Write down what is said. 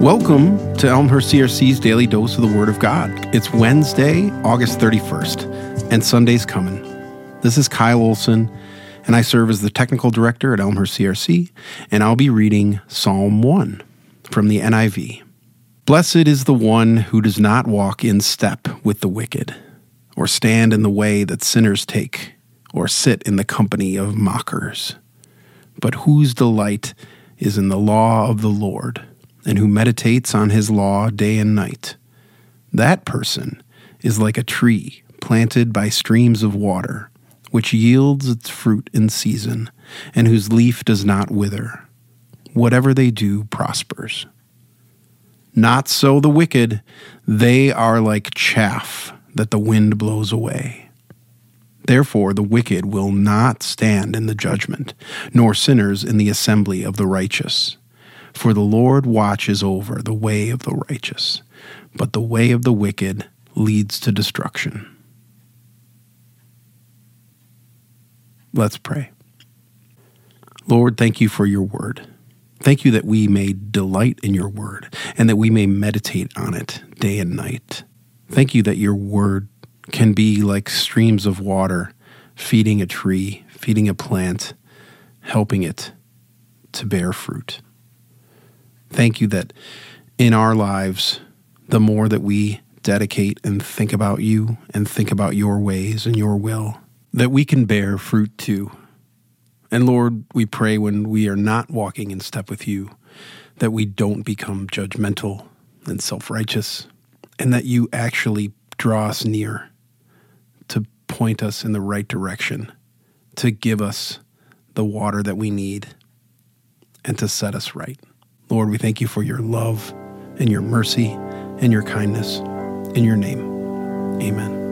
Welcome to Elmhurst CRC's Daily Dose of the Word of God. It's Wednesday, August 31st, and Sunday's coming. This is Kyle Olson, and I serve as the technical director at Elmhurst CRC, and I'll be reading Psalm 1 from the NIV. Blessed is the one who does not walk in step with the wicked, or stand in the way that sinners take, or sit in the company of mockers, but whose delight is in the law of the Lord and who meditates on his law day and night. That person is like a tree planted by streams of water, which yields its fruit in season, and whose leaf does not wither. Whatever they do prospers. Not so the wicked, they are like chaff that the wind blows away. Therefore, the wicked will not stand in the judgment, nor sinners in the assembly of the righteous. For the Lord watches over the way of the righteous, but the way of the wicked leads to destruction. Let's pray. Lord, thank you for your word. Thank you that we may delight in your word and that we may meditate on it day and night. Thank you that your word can be like streams of water feeding a tree, feeding a plant, helping it to bear fruit. Thank you that in our lives, the more that we dedicate and think about you and think about your ways and your will, that we can bear fruit too. And Lord, we pray when we are not walking in step with you, that we don't become judgmental and self righteous, and that you actually draw us near to point us in the right direction, to give us the water that we need, and to set us right. Lord, we thank you for your love and your mercy and your kindness. In your name, amen.